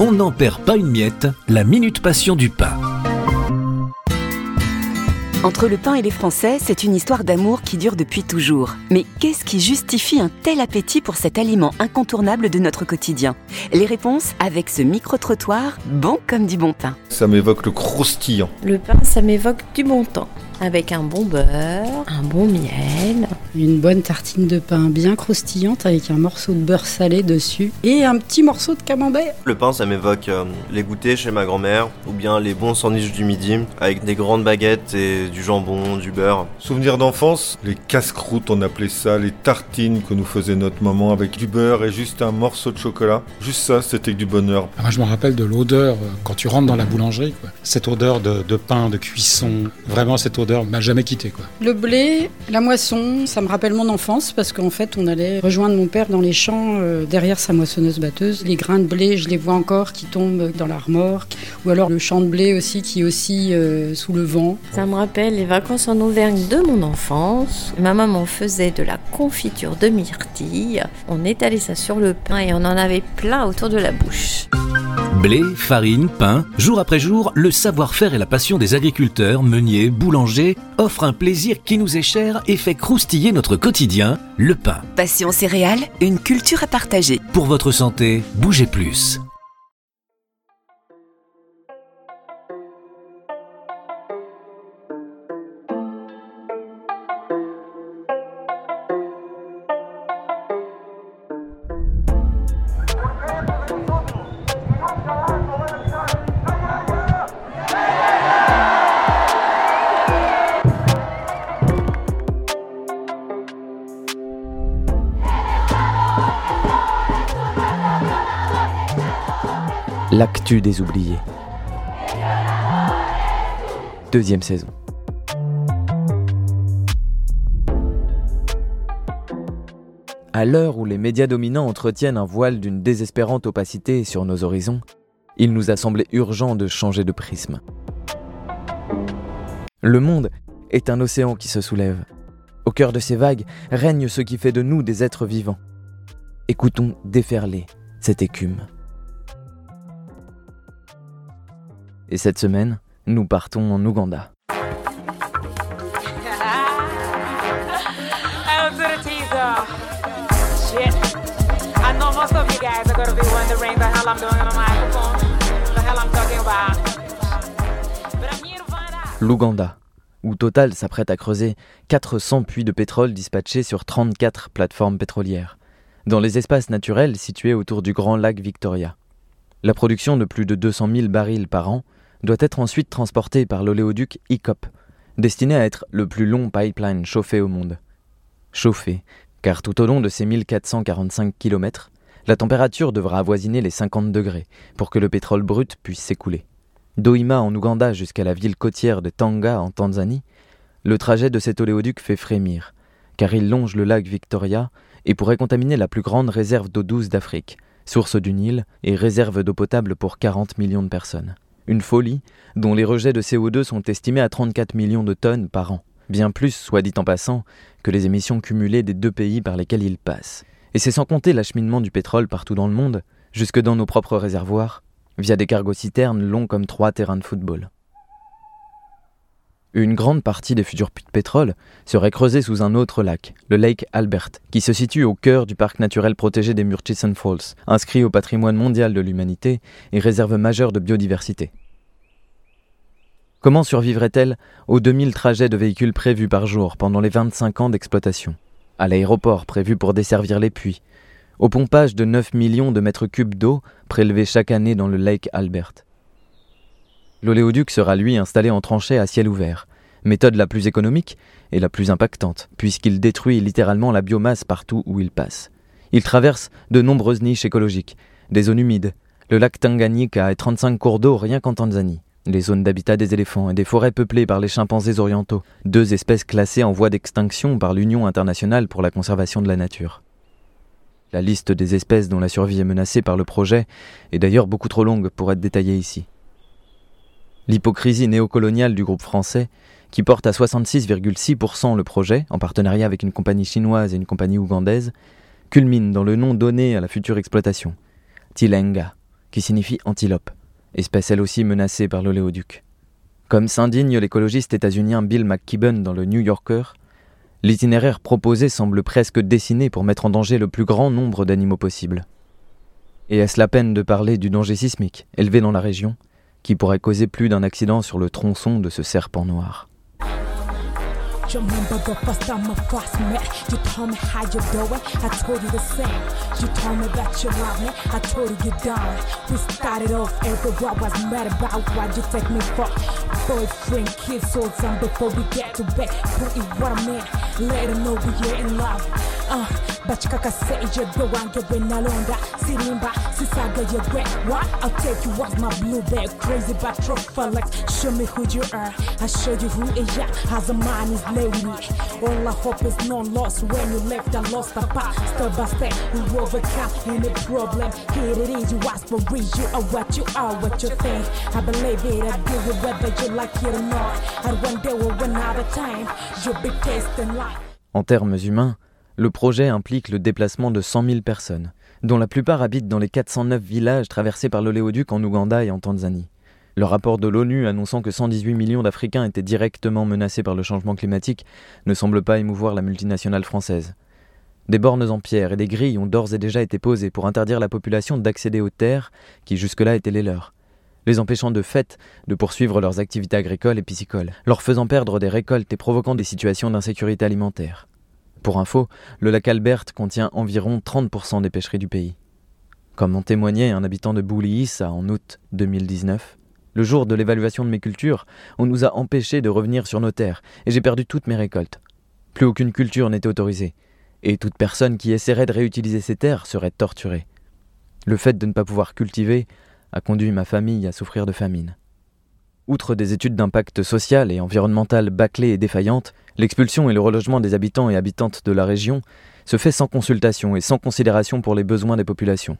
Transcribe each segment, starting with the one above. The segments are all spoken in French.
On n'en perd pas une miette, la minute passion du pain. Entre le pain et les Français, c'est une histoire d'amour qui dure depuis toujours. Mais qu'est-ce qui justifie un tel appétit pour cet aliment incontournable de notre quotidien? Les réponses avec ce micro-trottoir bon comme du bon pain. Ça m'évoque le croustillant. Le pain, ça m'évoque du bon temps avec un bon beurre, un bon miel. Une bonne tartine de pain bien croustillante avec un morceau de beurre salé dessus et un petit morceau de camembert. Le pain, ça m'évoque euh, les goûters chez ma grand-mère ou bien les bons sandwichs du midi avec des grandes baguettes et du jambon, du beurre. Souvenir d'enfance, les casse-croûtes, on appelait ça, les tartines que nous faisait notre maman avec du beurre et juste un morceau de chocolat. Juste ça, c'était du bonheur. Ah, moi, je me rappelle de l'odeur euh, quand tu rentres dans la boulangerie. Cette odeur de, de pain, de cuisson, vraiment cette odeur m'a jamais quitté. Quoi. Le blé, la moisson, ça me rappelle mon enfance parce qu'en fait, on allait rejoindre mon père dans les champs euh, derrière sa moissonneuse batteuse. Les grains de blé, je les vois encore qui tombent dans la remorque. Ou alors le champ de blé aussi qui oscille euh, sous le vent. Ça me rappelle les vacances en Auvergne de mon enfance. Ma maman faisait de la confiture de myrtille. On étalait ça sur le pain et on en avait plein autour de la bouche. Blé, farine, pain, jour après jour, le savoir-faire et la passion des agriculteurs, meuniers, boulangers offrent un plaisir qui nous est cher et fait croustiller notre quotidien, le pain. Passion céréales, une culture à partager. Pour votre santé, bougez plus. L'actu des oubliés. Deuxième saison. À l'heure où les médias dominants entretiennent un voile d'une désespérante opacité sur nos horizons, il nous a semblé urgent de changer de prisme. Le monde est un océan qui se soulève. Au cœur de ces vagues règne ce qui fait de nous des êtres vivants. Écoutons déferler cette écume. Et cette semaine, nous partons en Ouganda. L'Ouganda, où Total s'apprête à creuser 400 puits de pétrole dispatchés sur 34 plateformes pétrolières, dans les espaces naturels situés autour du grand lac Victoria. La production de plus de 200 000 barils par an doit être ensuite transporté par l'oléoduc ICOP, destiné à être le plus long pipeline chauffé au monde. Chauffé, car tout au long de ces 1445 km, la température devra avoisiner les 50 degrés pour que le pétrole brut puisse s'écouler. D'Oima en Ouganda jusqu'à la ville côtière de Tanga en Tanzanie, le trajet de cet oléoduc fait frémir, car il longe le lac Victoria et pourrait contaminer la plus grande réserve d'eau douce d'Afrique, source du Nil et réserve d'eau potable pour 40 millions de personnes. Une folie dont les rejets de CO2 sont estimés à 34 millions de tonnes par an, bien plus, soit dit en passant, que les émissions cumulées des deux pays par lesquels il passe. Et c'est sans compter l'acheminement du pétrole partout dans le monde, jusque dans nos propres réservoirs, via des cargos-citernes longs comme trois terrains de football. Une grande partie des futurs puits de pétrole serait creusée sous un autre lac, le Lake Albert, qui se situe au cœur du parc naturel protégé des Murchison Falls, inscrit au patrimoine mondial de l'humanité et réserve majeure de biodiversité. Comment survivrait-elle aux 2000 trajets de véhicules prévus par jour pendant les 25 ans d'exploitation? À l'aéroport prévu pour desservir les puits. Au pompage de 9 millions de mètres cubes d'eau prélevés chaque année dans le Lake Albert L'oléoduc sera lui installé en tranchée à ciel ouvert, méthode la plus économique et la plus impactante, puisqu'il détruit littéralement la biomasse partout où il passe. Il traverse de nombreuses niches écologiques, des zones humides, le lac Tanganyika et 35 cours d'eau rien qu'en Tanzanie, les zones d'habitat des éléphants et des forêts peuplées par les chimpanzés orientaux, deux espèces classées en voie d'extinction par l'Union internationale pour la conservation de la nature. La liste des espèces dont la survie est menacée par le projet est d'ailleurs beaucoup trop longue pour être détaillée ici. L'hypocrisie néocoloniale du groupe français, qui porte à 66,6% le projet, en partenariat avec une compagnie chinoise et une compagnie ougandaise, culmine dans le nom donné à la future exploitation, Tilenga, qui signifie antilope, espèce elle aussi menacée par l'oléoduc. Comme s'indigne l'écologiste états-unien Bill McKibben dans le New Yorker, l'itinéraire proposé semble presque dessiné pour mettre en danger le plus grand nombre d'animaux possible. Et est-ce la peine de parler du danger sismique élevé dans la région, qui pourrait causer plus d'un accident sur le tronçon de ce serpent noir remember the first time I first met You told me how you doing, I told you the same. You told me that you love me, I told you you don't We started off, everyone was mad about what you take me for. Boyfriend, kids, all time before we get to bed. Put it what I mean, let them know we are in love. Uh, but kaka say you go bachikakase ijegbe wangebwe nalonda sirimba sisaga yegwe what? I'll take you as my blue bag. Crazy but trophalex show me who you are. I show you who is ya as a man is lady all i hope is no loss when you left i lost a path step by step we overcome any problem. Here it is you ask for real you are what you are what you think. I believe it i deal with whether you like it or not. And one day out of time you'll be tasting life. En termes humains, le projet implique le déplacement de 100 000 personnes, dont la plupart habitent dans les 409 villages traversés par l'oléoduc en Ouganda et en Tanzanie. Le rapport de l'ONU annonçant que 118 millions d'Africains étaient directement menacés par le changement climatique ne semble pas émouvoir la multinationale française. Des bornes en pierre et des grilles ont d'ores et déjà été posées pour interdire la population d'accéder aux terres qui jusque-là étaient les leurs, les empêchant de fait de poursuivre leurs activités agricoles et piscicoles, leur faisant perdre des récoltes et provoquant des situations d'insécurité alimentaire. Pour info, le lac Albert contient environ 30% des pêcheries du pays. Comme en témoignait un habitant de Bouliissa en août 2019, le jour de l'évaluation de mes cultures, on nous a empêchés de revenir sur nos terres et j'ai perdu toutes mes récoltes. Plus aucune culture n'était autorisée, et toute personne qui essaierait de réutiliser ces terres serait torturée. Le fait de ne pas pouvoir cultiver a conduit ma famille à souffrir de famine. Outre des études d'impact social et environnemental bâclées et défaillantes, l'expulsion et le relogement des habitants et habitantes de la région se fait sans consultation et sans considération pour les besoins des populations.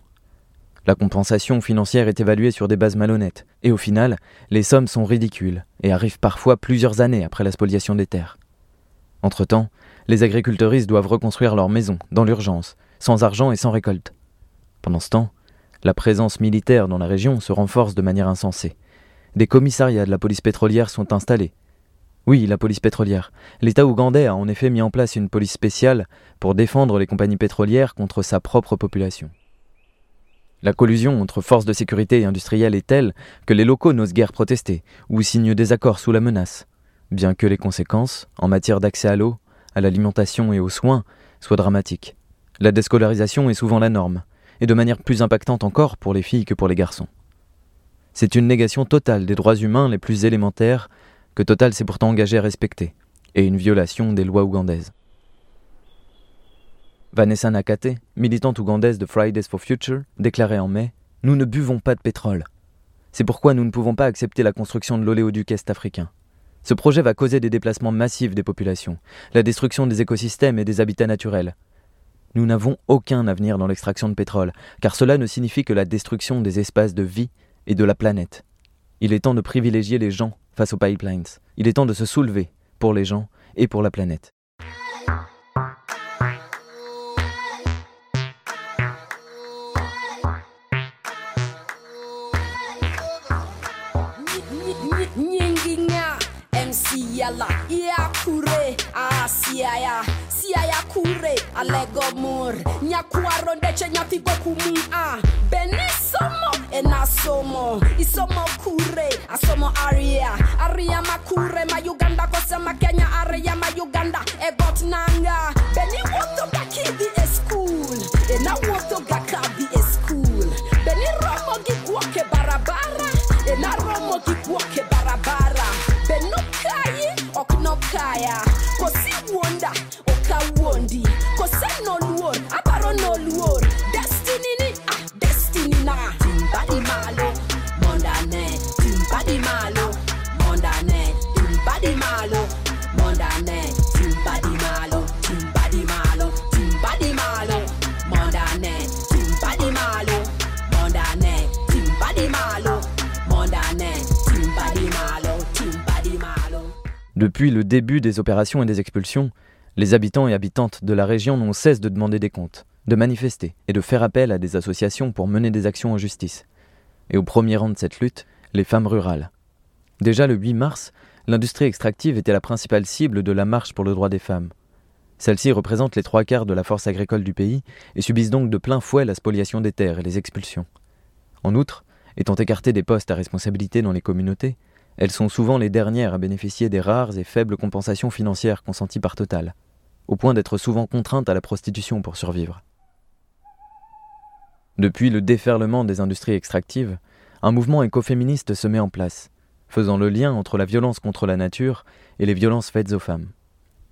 La compensation financière est évaluée sur des bases malhonnêtes, et au final, les sommes sont ridicules et arrivent parfois plusieurs années après la spoliation des terres. Entre-temps, les agriculteuristes doivent reconstruire leurs maisons, dans l'urgence, sans argent et sans récolte. Pendant ce temps, la présence militaire dans la région se renforce de manière insensée. Des commissariats de la police pétrolière sont installés. Oui, la police pétrolière. L'État ougandais a en effet mis en place une police spéciale pour défendre les compagnies pétrolières contre sa propre population. La collusion entre forces de sécurité et industrielles est telle que les locaux n'osent guère protester ou signent des accords sous la menace, bien que les conséquences, en matière d'accès à l'eau, à l'alimentation et aux soins, soient dramatiques. La déscolarisation est souvent la norme, et de manière plus impactante encore pour les filles que pour les garçons. C'est une négation totale des droits humains les plus élémentaires que Total s'est pourtant engagé à respecter, et une violation des lois ougandaises. Vanessa Nakate, militante ougandaise de Fridays for Future, déclarait en mai Nous ne buvons pas de pétrole. C'est pourquoi nous ne pouvons pas accepter la construction de l'oléoduc est-africain. Ce projet va causer des déplacements massifs des populations, la destruction des écosystèmes et des habitats naturels. Nous n'avons aucun avenir dans l'extraction de pétrole, car cela ne signifie que la destruction des espaces de vie et de la planète. Il est temps de privilégier les gens face aux pipelines. Il est temps de se soulever pour les gens et pour la planète. Siaya siaya kure ah, alego mur nyakwaro ndeche nyafigo kumu a ah. beni somo ena somo. Isomo kure asomo aria. Aria makure ma uganda kosema kenya aria ma uganda egot nanga. Beni woto gakidi e school ena woto gakabi e school fire. Depuis le début des opérations et des expulsions, les habitants et habitantes de la région n'ont cesse de demander des comptes, de manifester et de faire appel à des associations pour mener des actions en justice. Et au premier rang de cette lutte, les femmes rurales. Déjà le 8 mars, l'industrie extractive était la principale cible de la marche pour le droit des femmes. Celles-ci représentent les trois quarts de la force agricole du pays et subissent donc de plein fouet la spoliation des terres et les expulsions. En outre, étant écartées des postes à responsabilité dans les communautés, elles sont souvent les dernières à bénéficier des rares et faibles compensations financières consenties par Total, au point d'être souvent contraintes à la prostitution pour survivre. Depuis le déferlement des industries extractives, un mouvement écoféministe se met en place, faisant le lien entre la violence contre la nature et les violences faites aux femmes.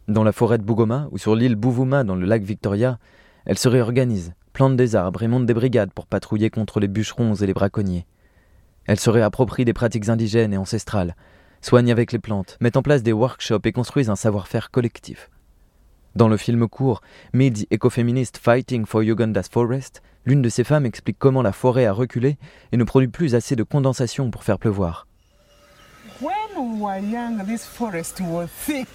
Dans la forêt de Bougoma ou sur l'île Bouvouma dans le lac Victoria, elles se réorganisent, plantent des arbres et montent des brigades pour patrouiller contre les bûcherons et les braconniers. Elles se réapproprient des pratiques indigènes et ancestrales, soignent avec les plantes, mettent en place des workshops et construisent un savoir-faire collectif. Dans le film court Mid Ecofeminist Fighting for Uganda's Forest, l'une de ces femmes explique comment la forêt a reculé et ne produit plus assez de condensation pour faire pleuvoir. When we were young, this forest was thick.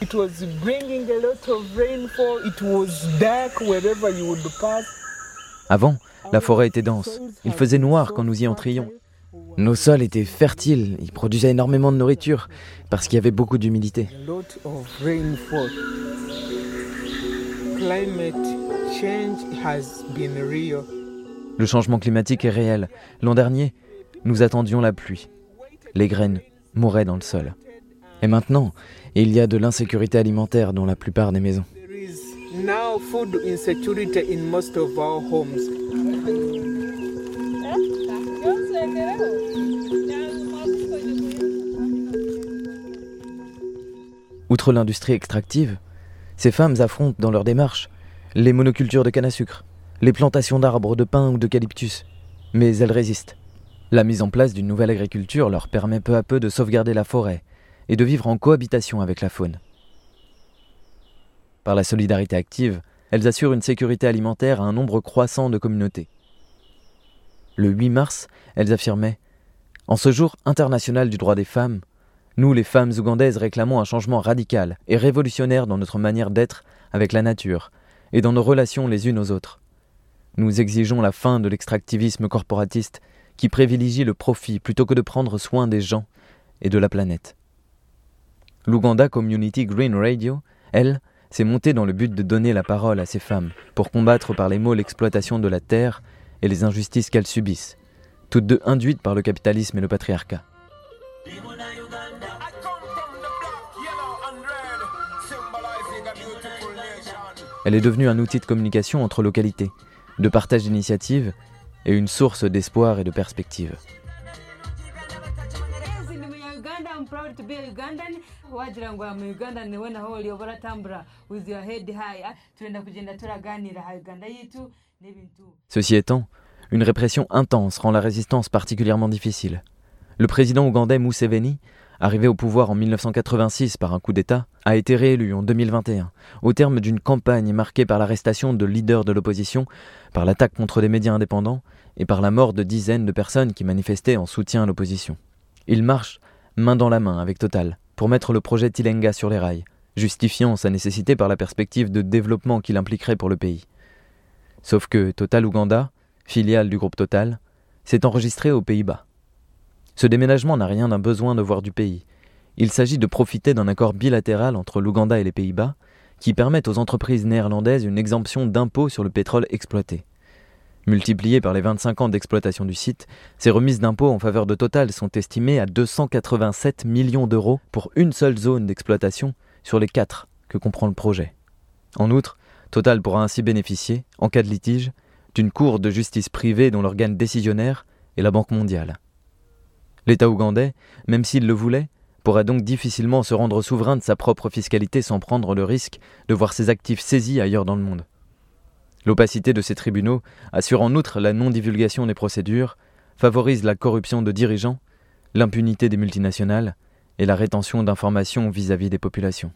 It was bringing a lot of rainfall. It was dark wherever you would pass. Avant, la forêt était dense. Il faisait noir quand nous y entrions. Nos sols étaient fertiles, ils produisaient énormément de nourriture parce qu'il y avait beaucoup d'humidité. Le changement climatique est réel. L'an dernier, nous attendions la pluie. Les graines mouraient dans le sol. Et maintenant, il y a de l'insécurité alimentaire dans la plupart des maisons. Outre l'industrie extractive, ces femmes affrontent dans leur démarche les monocultures de canne à sucre, les plantations d'arbres, de pin ou d'eucalyptus. Mais elles résistent. La mise en place d'une nouvelle agriculture leur permet peu à peu de sauvegarder la forêt et de vivre en cohabitation avec la faune. Par la solidarité active, elles assurent une sécurité alimentaire à un nombre croissant de communautés. Le 8 mars, elles affirmaient En ce jour international du droit des femmes, nous, les femmes ougandaises, réclamons un changement radical et révolutionnaire dans notre manière d'être avec la nature et dans nos relations les unes aux autres. Nous exigeons la fin de l'extractivisme corporatiste qui privilégie le profit plutôt que de prendre soin des gens et de la planète. L'Ouganda Community Green Radio, elle, s'est montée dans le but de donner la parole à ces femmes pour combattre par les mots l'exploitation de la terre et les injustices qu'elles subissent, toutes deux induites par le capitalisme et le patriarcat. Elle est devenue un outil de communication entre localités, de partage d'initiatives et une source d'espoir et de perspective. Ceci étant, une répression intense rend la résistance particulièrement difficile. Le président ougandais Museveni, arrivé au pouvoir en 1986 par un coup d'État, a été réélu en 2021, au terme d'une campagne marquée par l'arrestation de leaders de l'opposition, par l'attaque contre des médias indépendants et par la mort de dizaines de personnes qui manifestaient en soutien à l'opposition. Il marche main dans la main avec Total pour mettre le projet Tilenga sur les rails, justifiant sa nécessité par la perspective de développement qu'il impliquerait pour le pays. Sauf que Total Ouganda, filiale du groupe Total, s'est enregistré aux Pays-Bas. Ce déménagement n'a rien d'un besoin de voir du pays. Il s'agit de profiter d'un accord bilatéral entre l'Ouganda et les Pays-Bas qui permet aux entreprises néerlandaises une exemption d'impôt sur le pétrole exploité. Multipliées par les 25 ans d'exploitation du site, ces remises d'impôts en faveur de Total sont estimées à 287 millions d'euros pour une seule zone d'exploitation sur les quatre que comprend le projet. En outre, Total pourra ainsi bénéficier, en cas de litige, d'une cour de justice privée dont l'organe décisionnaire est la Banque mondiale. L'État ougandais, même s'il le voulait, pourra donc difficilement se rendre souverain de sa propre fiscalité sans prendre le risque de voir ses actifs saisis ailleurs dans le monde. L'opacité de ces tribunaux assure en outre la non-divulgation des procédures, favorise la corruption de dirigeants, l'impunité des multinationales et la rétention d'informations vis-à-vis des populations.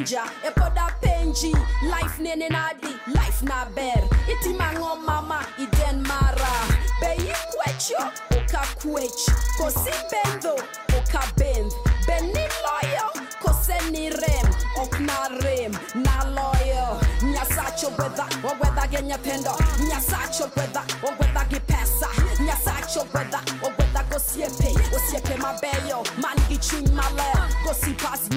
danger. E poda penji, life nene nadi, life na ber. Iti mango mama, iden mara. Be ikwechyo, oka kwech. Kosi bendo, oka bend. Beni loyo, kose ni rem. Ok na rem, na loyo. Nyasacho weda, o weda genya pendo. Nyasacho weda, o weda gipesa. Nyasacho weda, o weda go siepe. O siepe mabeyo, man ichuny male. Kosi pas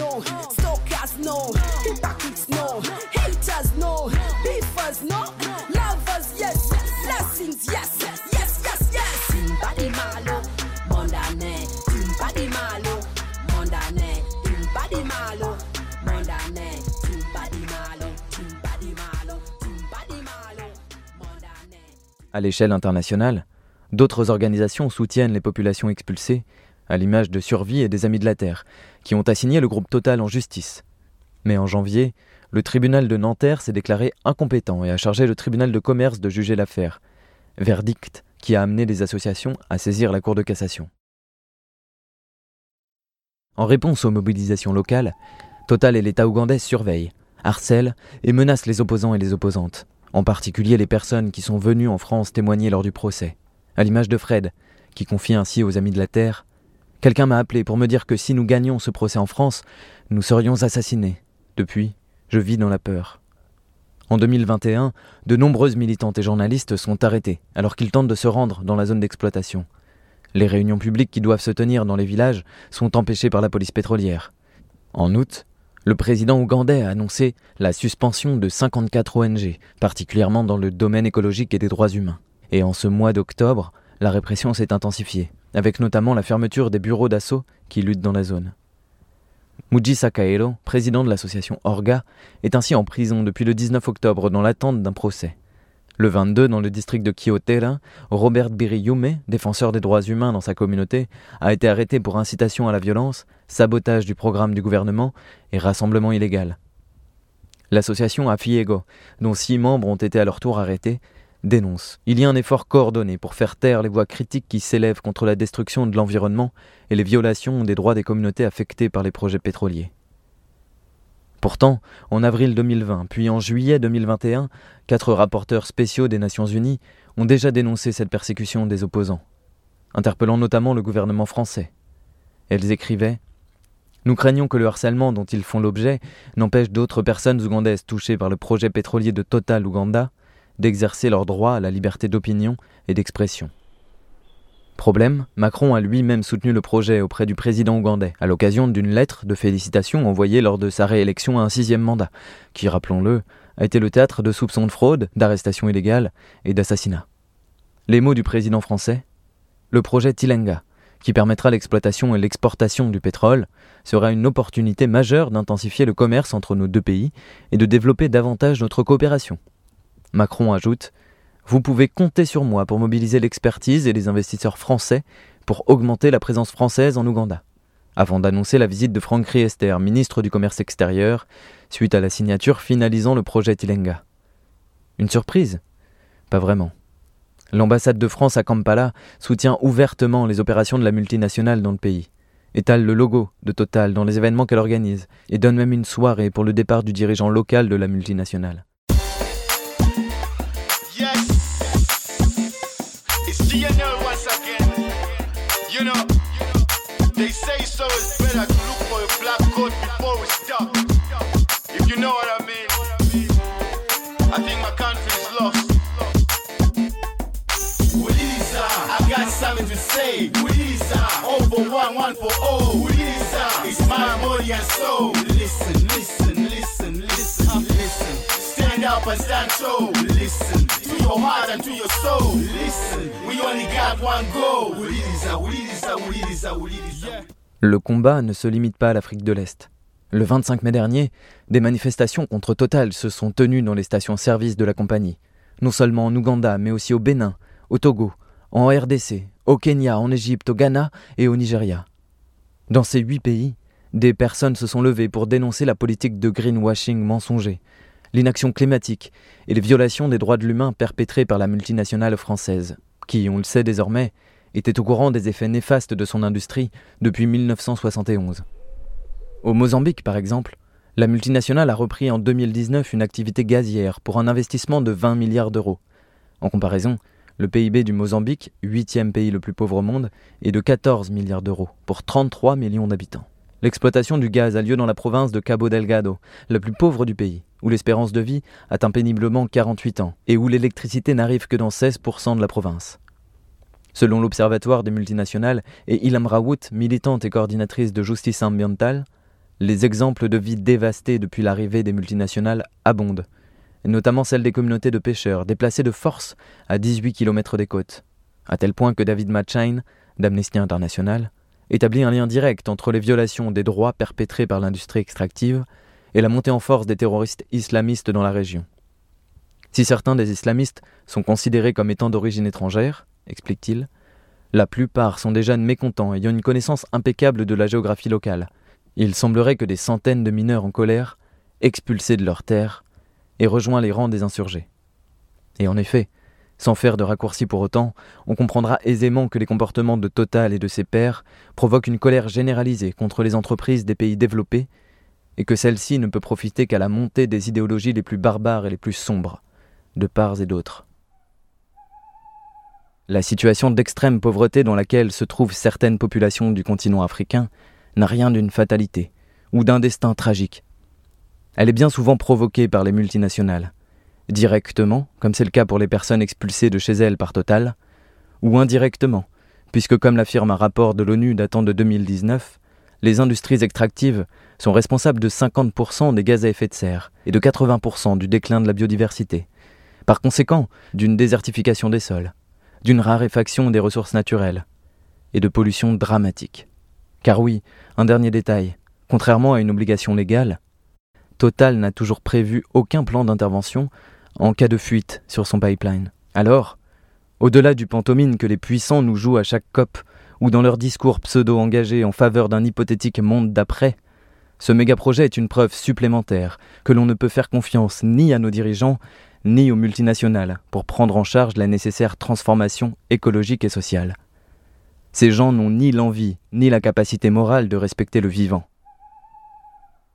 À l'échelle internationale, d'autres organisations soutiennent les populations expulsées, à l'image de Survie et des Amis de la Terre, qui ont assigné le groupe Total en justice. Mais en janvier, le tribunal de Nanterre s'est déclaré incompétent et a chargé le tribunal de commerce de juger l'affaire. Verdict qui a amené les associations à saisir la Cour de cassation. En réponse aux mobilisations locales, Total et l'État ougandais surveillent, harcèlent et menacent les opposants et les opposantes, en particulier les personnes qui sont venues en France témoigner lors du procès. À l'image de Fred, qui confie ainsi aux Amis de la Terre Quelqu'un m'a appelé pour me dire que si nous gagnions ce procès en France, nous serions assassinés. Depuis, je vis dans la peur. En 2021, de nombreuses militantes et journalistes sont arrêtés alors qu'ils tentent de se rendre dans la zone d'exploitation. Les réunions publiques qui doivent se tenir dans les villages sont empêchées par la police pétrolière. En août, le président ougandais a annoncé la suspension de 54 ONG, particulièrement dans le domaine écologique et des droits humains. Et en ce mois d'octobre, la répression s'est intensifiée, avec notamment la fermeture des bureaux d'assaut qui luttent dans la zone. Muji Sakaero, président de l'association Orga, est ainsi en prison depuis le 19 octobre dans l'attente d'un procès. Le 22, dans le district de Kyotera, Robert Biriyume, défenseur des droits humains dans sa communauté, a été arrêté pour incitation à la violence, sabotage du programme du gouvernement et rassemblement illégal. L'association Afiego, dont six membres ont été à leur tour arrêtés, dénonce. Il y a un effort coordonné pour faire taire les voix critiques qui s'élèvent contre la destruction de l'environnement et les violations des droits des communautés affectées par les projets pétroliers. Pourtant, en avril 2020, puis en juillet 2021, quatre rapporteurs spéciaux des Nations Unies ont déjà dénoncé cette persécution des opposants, interpellant notamment le gouvernement français. Elles écrivaient Nous craignons que le harcèlement dont ils font l'objet n'empêche d'autres personnes ougandaises touchées par le projet pétrolier de Total Ouganda d'exercer leur droit à la liberté d'opinion et d'expression. Problème, Macron a lui-même soutenu le projet auprès du président ougandais, à l'occasion d'une lettre de félicitations envoyée lors de sa réélection à un sixième mandat, qui, rappelons-le, a été le théâtre de soupçons de fraude, d'arrestations illégales et d'assassinats. Les mots du président français Le projet Tilenga, qui permettra l'exploitation et l'exportation du pétrole, sera une opportunité majeure d'intensifier le commerce entre nos deux pays et de développer davantage notre coopération, Macron ajoute Vous pouvez compter sur moi pour mobiliser l'expertise et les investisseurs français pour augmenter la présence française en Ouganda. Avant d'annoncer la visite de Franck Riester, ministre du Commerce extérieur, suite à la signature finalisant le projet Tilenga. Une surprise? Pas vraiment. L'ambassade de France à Kampala soutient ouvertement les opérations de la multinationale dans le pays, étale le logo de Total dans les événements qu'elle organise et donne même une soirée pour le départ du dirigeant local de la multinationale. Le combat ne se limite pas à l'Afrique de l'Est. Le 25 mai dernier, des manifestations contre Total se sont tenues dans les stations-service de la compagnie, non seulement en Ouganda, mais aussi au Bénin, au Togo, en RDC, au Kenya, en Égypte, au Ghana et au Nigeria. Dans ces huit pays, des personnes se sont levées pour dénoncer la politique de greenwashing mensonger, l'inaction climatique et les violations des droits de l'humain perpétrées par la multinationale française, qui, on le sait désormais, était au courant des effets néfastes de son industrie depuis 1971. Au Mozambique, par exemple, la multinationale a repris en 2019 une activité gazière pour un investissement de 20 milliards d'euros. En comparaison, le PIB du Mozambique, huitième pays le plus pauvre au monde, est de 14 milliards d'euros pour 33 millions d'habitants. L'exploitation du gaz a lieu dans la province de Cabo Delgado, la plus pauvre du pays, où l'espérance de vie atteint péniblement 48 ans et où l'électricité n'arrive que dans 16% de la province. Selon l'Observatoire des multinationales et Ilham Rawout, militante et coordinatrice de justice ambientale, les exemples de vies dévastées depuis l'arrivée des multinationales abondent, notamment celles des communautés de pêcheurs déplacées de force à 18 km des côtes, à tel point que David Matchain, d'Amnesty International, établit un lien direct entre les violations des droits perpétrées par l'industrie extractive et la montée en force des terroristes islamistes dans la région. Si certains des islamistes sont considérés comme étant d'origine étrangère, explique-t-il, la plupart sont des jeunes mécontents ayant une connaissance impeccable de la géographie locale. Il semblerait que des centaines de mineurs en colère, expulsés de leurs terres, aient rejoint les rangs des insurgés. Et en effet, sans faire de raccourci pour autant, on comprendra aisément que les comportements de Total et de ses pairs provoquent une colère généralisée contre les entreprises des pays développés et que celle-ci ne peut profiter qu'à la montée des idéologies les plus barbares et les plus sombres, de part et d'autre. La situation d'extrême pauvreté dans laquelle se trouvent certaines populations du continent africain n'a rien d'une fatalité ou d'un destin tragique. Elle est bien souvent provoquée par les multinationales, directement, comme c'est le cas pour les personnes expulsées de chez elles par Total, ou indirectement, puisque comme l'affirme un rapport de l'ONU datant de 2019, les industries extractives sont responsables de 50% des gaz à effet de serre et de 80% du déclin de la biodiversité. Par conséquent, d'une désertification des sols, d'une raréfaction des ressources naturelles et de pollution dramatique. Car oui, un dernier détail, contrairement à une obligation légale, Total n'a toujours prévu aucun plan d'intervention en cas de fuite sur son pipeline. Alors, au-delà du pantomime que les puissants nous jouent à chaque COP ou dans leurs discours pseudo-engagés en faveur d'un hypothétique monde d'après, ce méga-projet est une preuve supplémentaire que l'on ne peut faire confiance ni à nos dirigeants ni aux multinationales pour prendre en charge la nécessaire transformation écologique et sociale. Ces gens n'ont ni l'envie ni la capacité morale de respecter le vivant.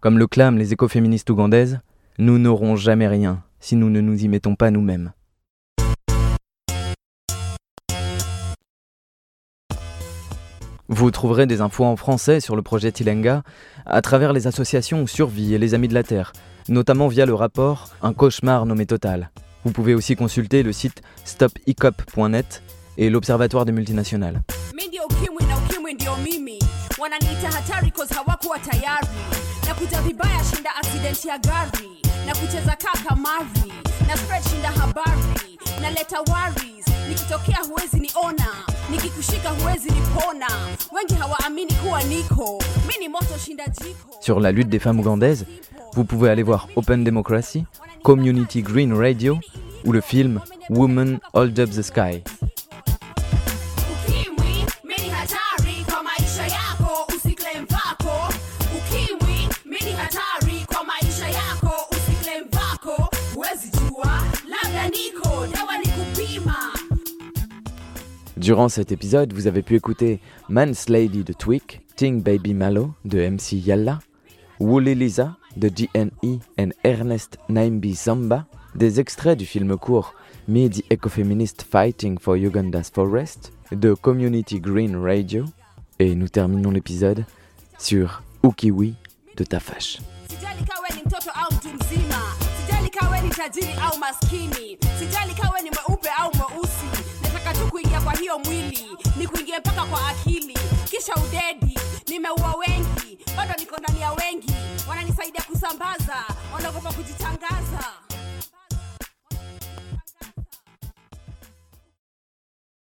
Comme le clament les écoféministes ougandaises, nous n'aurons jamais rien si nous ne nous y mettons pas nous-mêmes. Vous trouverez des infos en français sur le projet Tilenga à travers les associations Survie et les Amis de la Terre, notamment via le rapport Un cauchemar nommé Total. Vous pouvez aussi consulter le site stopicop.net et l'Observatoire des multinationales. Sur la lutte des femmes ougandaises, vous pouvez aller voir Open Democracy, Community Green Radio ou le film Women Hold Up the Sky. Durant cet épisode, vous avez pu écouter Man's Lady de Tweak, Ting Baby Malo de MC Yalla, Woolly Lisa de GNE and Ernest Naimbi Zamba, des extraits du film court Me the Ecofeminist Fighting for Uganda's Forest de Community Green Radio, et nous terminons l'épisode sur Ukiwi de Tafash. Kwa hiyo mwili ni kuingia mpaka kwa akili. Kisha udedi nimeua wengi bado niko ndani ya wengi. Wananisaidia kusambaza wanaogopa kujitangaza